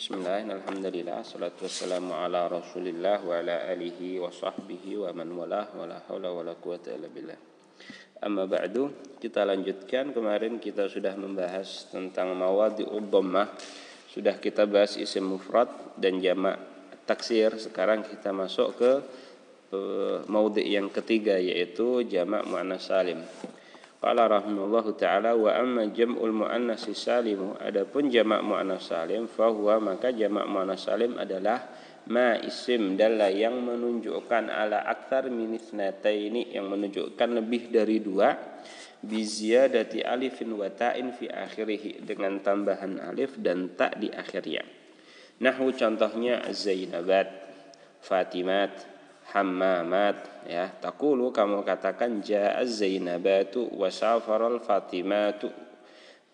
Bismillah, alhamdulillah, salatu wassalamu ala rasulillah wa ala alihi wa sahbihi wa man walah wa la hawla wa la quwata illa billah. Amma ba'du, kita lanjutkan. Kemarin kita sudah membahas tentang mawadi dhammah. Sudah kita bahas isim mufrad dan jamak taksir. Sekarang kita masuk ke maudi yang ketiga yaitu jamak muannas salim Qala rahimahullahu taala wa amma jam'ul muannas salim adapun jamak muannas salim fahuwa maka jamak muannas salim adalah ma isim dalla yang menunjukkan ala akthar min ini yang menunjukkan lebih dari dua bi ziyadati alifin wa ta'in fi akhirih dengan tambahan alif dan ta di akhirnya. Nahwu contohnya Zainabat, Fatimat, hammamat ya. Takulu kamu katakan jaa zainabatu wa safaral fatimatu.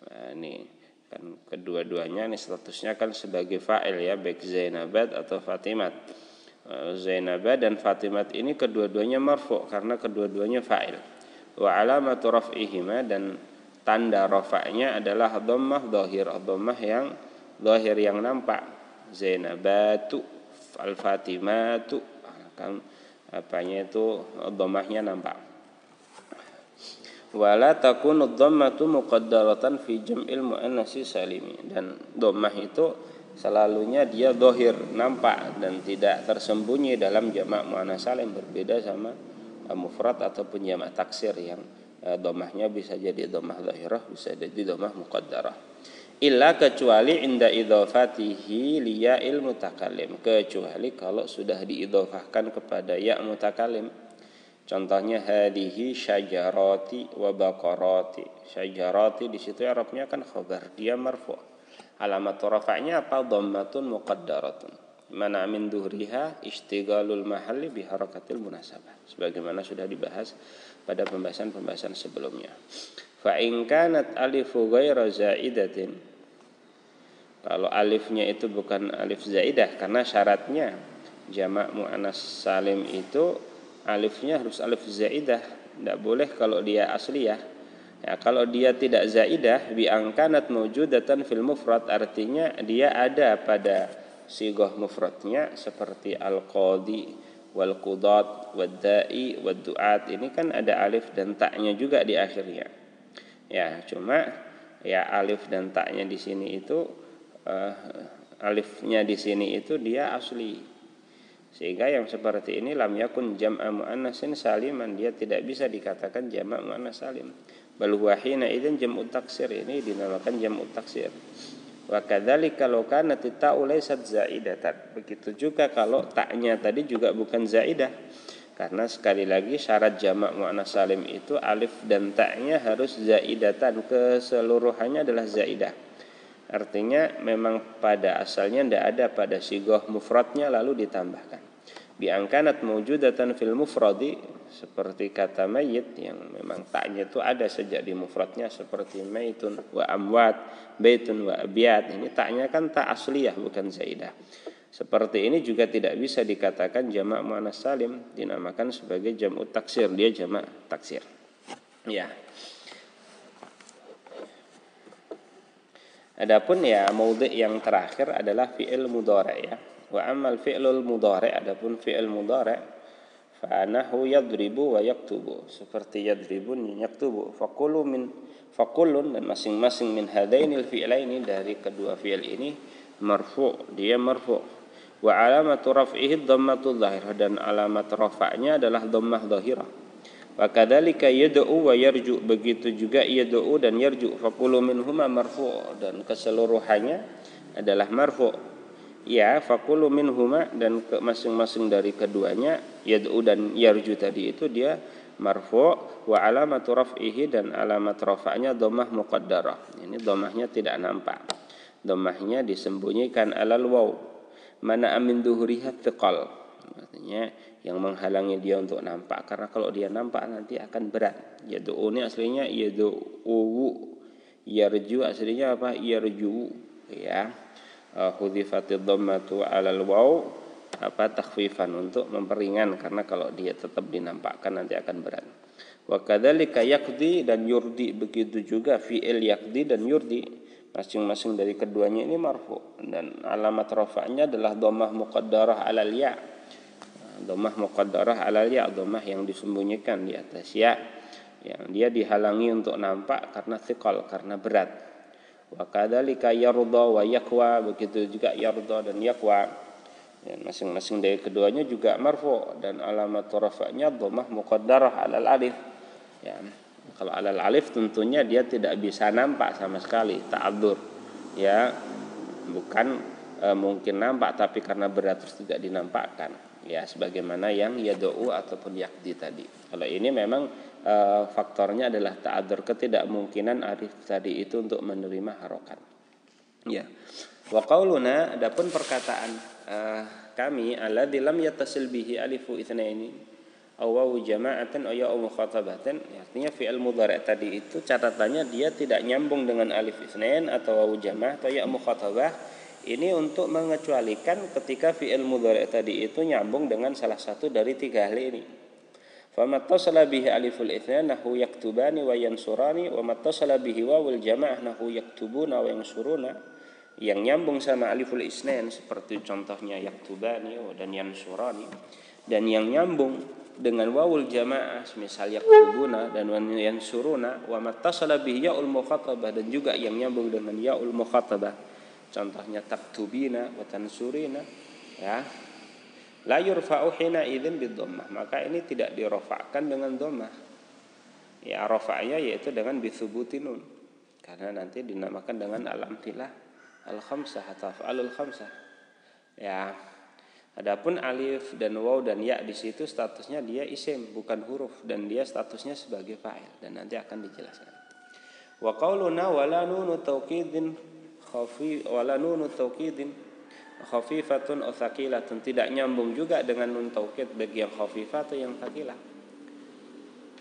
Nah, ini kan kedua-duanya ini statusnya kan sebagai fa'il ya baik zainabat atau fatimat. Eh, zainabat dan fatimat ini kedua-duanya marfu karena kedua-duanya fa'il. Wa alamatu raf'ihima dan tanda rafa'nya adalah dhammah dhahir dhammah yang dhahir yang nampak. Zainabatu al fatimatu kan apanya itu dhammahnya nampak. Wala takunu dhammatu muqaddaratan fi jam'il muannasi salimi. Dan dhammah itu selalunya dia dohir nampak dan tidak tersembunyi dalam jamak muannas salim berbeda sama mufrad ataupun jamak taksir yang eh, dhammahnya bisa jadi dhammah zahirah bisa jadi dhammah muqaddarah illa kecuali inda idhofatihi liya ilmu takalim. Kecuali kalau sudah diidhofahkan kepada ya mutakalim contohnya hadihi syajarati wa baqarati syajarati di situ Arabnya kan khabar dia marfu. Alamat rafa'nya apa? Dhammatun muqaddaratun. Mana min duhriha istigalul mahalli bi harakatil munasabah. Sebagaimana sudah dibahas pada pembahasan-pembahasan sebelumnya. Fa in kanat alifu zaidatin kalau alifnya itu bukan alif zaidah karena syaratnya jamak muannas salim itu alifnya harus alif zaidah. Tidak boleh kalau dia asliyah ya. Kalau dia tidak zaidah bi angkanat mawjudatan fil mufrad artinya dia ada pada sigoh mufradnya seperti al qadi wal qudat wad da'i wad duat ini kan ada alif dan taknya juga di akhirnya. Ya cuma ya alif dan taknya di sini itu uh, alifnya di sini itu dia asli. Sehingga yang seperti ini lam yakun jam'a muannasin saliman. Dia tidak bisa dikatakan jamak muannas salim. Bal wahina idzan jam'u taksir. Ini dinamakan jam'u taksir. Wa kadzalika law kanat ta'u laysat zaidatan. Begitu juga kalau taknya tadi juga bukan zaidah. Karena sekali lagi syarat jamak muannas salim itu alif dan taknya harus zaidatan. Keseluruhannya adalah zaidah. Artinya memang pada asalnya tidak ada pada sigoh mufradnya lalu ditambahkan. Biangkanat mewujudatan fil mufradi seperti kata mayit yang memang taknya itu ada sejak di mufradnya seperti mayitun wa amwat, baitun wa abiyat. Ini taknya kan tak asliyah bukan zaidah. Seperti ini juga tidak bisa dikatakan jamak muannas salim, dinamakan sebagai jamak taksir, dia jamak taksir. Ya. Adapun ya maudhi yang terakhir adalah fi'il mudhari ya. Wa amal fi'lul mudhari adapun fi'il mudhari fa anahu yadribu wa yaktubu. Seperti yadribun yaktubu. Faqulu min faqulun dan masing-masing min hadainil fi'laini dari kedua fi'il ini marfu dia marfu. Wa alamatu raf'ihi dhammatu dhahirah dan alamat rafa'nya adalah dhammah dhahirah wa kadzalika yad'u wa yarju begitu juga yad'u dan yarju faqulu minhuma marfu' dan keseluruhannya adalah marfu' ya faqulu minhuma dan masing-masing dari keduanya yad'u dan yarju tadi itu dia marfu' wa alamatu raf'ihi dan alamat rafa'nya dhammah muqaddarah. Ini dhammahnya tidak nampak. Dhammahnya disembunyikan alal waw. Mana amin duhuriha thiqal. Artinya yang menghalangi dia untuk nampak. Karena kalau dia nampak nanti akan berat. Yaitu ini aslinya yaitu uwu yarju aslinya apa? Yarju. Ya. Uh, hudzifatid dhammatu alal waw. Apa? Takhfifan untuk memperingan. Karena kalau dia tetap dinampakkan nanti akan berat. Wa kadzalika yaqdi dan yurdi. Begitu juga fi'il yaqdi dan yurdi. Masing-masing dari keduanya ini marfu. Dan alamat rafa'nya adalah dhammah muqaddarah alal ya dhammah muqaddarah alal ya dhammah yang disembunyikan di atas ya yang dia dihalangi untuk nampak karena thiqal karena berat wa kadzalika yarda wa yakwa begitu juga yarda dan yakwa dan masing-masing dari keduanya juga marfu dan alamat rafa'nya dhammah muqaddarah alal alif ya kalau alal alif tentunya dia tidak bisa nampak sama sekali ta'adzur. Ya, bukan e, mungkin nampak tapi karena berat terus tidak dinampakkan. Ya, sebagaimana yang yad'u ataupun yakdi tadi. Kalau ini memang e, faktornya adalah ta'adzur ketidakmungkinan alif tadi itu untuk menerima harokat. Ya. Wa qauluna adapun perkataan uh, kami alladzi lam yattasil bihi alifu itsnaini awawu jama'atan aw ya'u mukhatabatan artinya fi'il mudhari' tadi itu catatannya dia tidak nyambung dengan alif isnain atau wawu jama'ah atau ya mukhatabah ini untuk mengecualikan ketika fi'il mudhari' tadi itu nyambung dengan salah satu dari tiga hal ini. Famattasala bihi aliful itsnain nahu yaktubani wa yansurani wa mattasala bihi wawul jama'ah nahu yaktubuna wa yansuruna. Yang nyambung sama aliful isnain seperti contohnya yaktubani dan yansurani. Dan yang nyambung dengan wawul jamaah misal yaktubuna dan yang suruna wa mattasala bihi yaul mukhatabah. Dan juga yang nyambung dengan yaul mukhatabah contohnya taktubina wa tansurina ya. La yurfa'u hina idzin bidhammah maka ini tidak dirofakkan dengan dhammah ya rafa'nya yaitu dengan bithubutinun karena nanti dinamakan dengan al-amtilah al-khamsah atau al khamsah. Ya. Adapun alif dan waw dan ya di situ statusnya dia isim bukan huruf. Dan dia statusnya sebagai fa'il. Dan nanti akan dijelaskan. Wa qauluna wala nunu tawkidin khafi wala nunu tawkidin. Khafifatun thaqilatun tidak nyambung juga dengan nun taukid bagi yang khafifah atau yang thaqilah.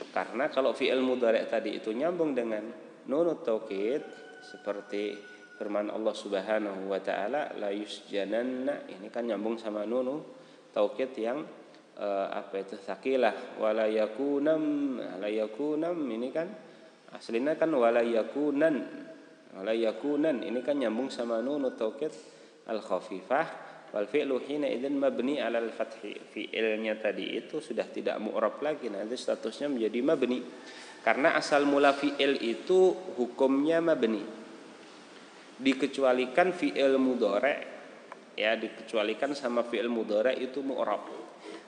Karena kalau fi'il mudhari' tadi itu nyambung dengan nun taukid seperti firman Allah Subhanahu wa taala la yusjananna. Ini kan nyambung sama nunu taukid yang uh, apa itu sakilah wala yakunam. La yakunam ini kan aslinya kan wala yakunan wala yakunan. Ini kan nyambung sama nunu taukid al khafifah wal fi'lu hina idzin mabni ala al fathi. Fi'ilnya tadi itu sudah tidak mu'rab lagi. Nanti statusnya menjadi mabni. Karena asal mula fi'il itu hukumnya mabni. Dikecualikan fi'il mudore ya dikecualikan sama fi'il mudore itu mu'rab.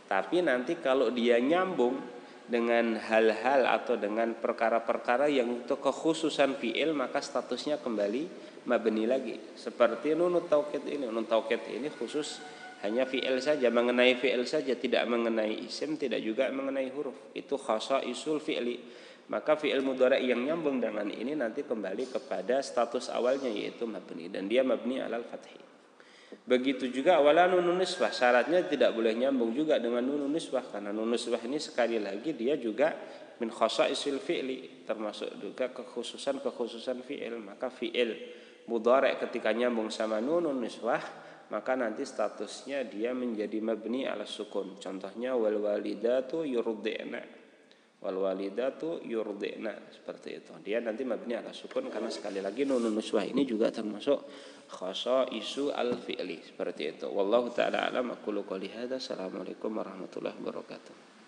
Tapi nanti kalau dia nyambung dengan hal-hal atau dengan perkara-perkara yang untuk kekhususan fi'il maka statusnya kembali mabni lagi. Seperti nunut taukid ini. Nunut taukid ini khusus hanya fi'il saja. Mengenai fi'il saja tidak mengenai isim tidak juga mengenai huruf. Itu khasa isul fi'li. Maka fi'il mudhari yang nyambung dengan ini nanti kembali kepada status awalnya yaitu mabni. Dan dia mabni alal fathi. Begitu juga wala nunun nisbah. Syaratnya tidak boleh nyambung juga dengan nunun nisbah. Karena nunun nisbah ini sekali lagi dia juga min khasaisil fi'li termasuk juga kekhususan-kekhususan fi'il. Maka fi'il mudhari ketika nyambung sama nunun nisbah maka nanti statusnya dia menjadi mabni ala sukun. Contohnya wal walidatu yurdi'na wal walidatu yurdina seperti itu. Dia nanti mabni ala sukun karena sekali lagi nunun nuswah ini juga termasuk isu al fi'li seperti itu. Wallahu taala alam aku qouli hadza assalamualaikum warahmatullahi wabarakatuh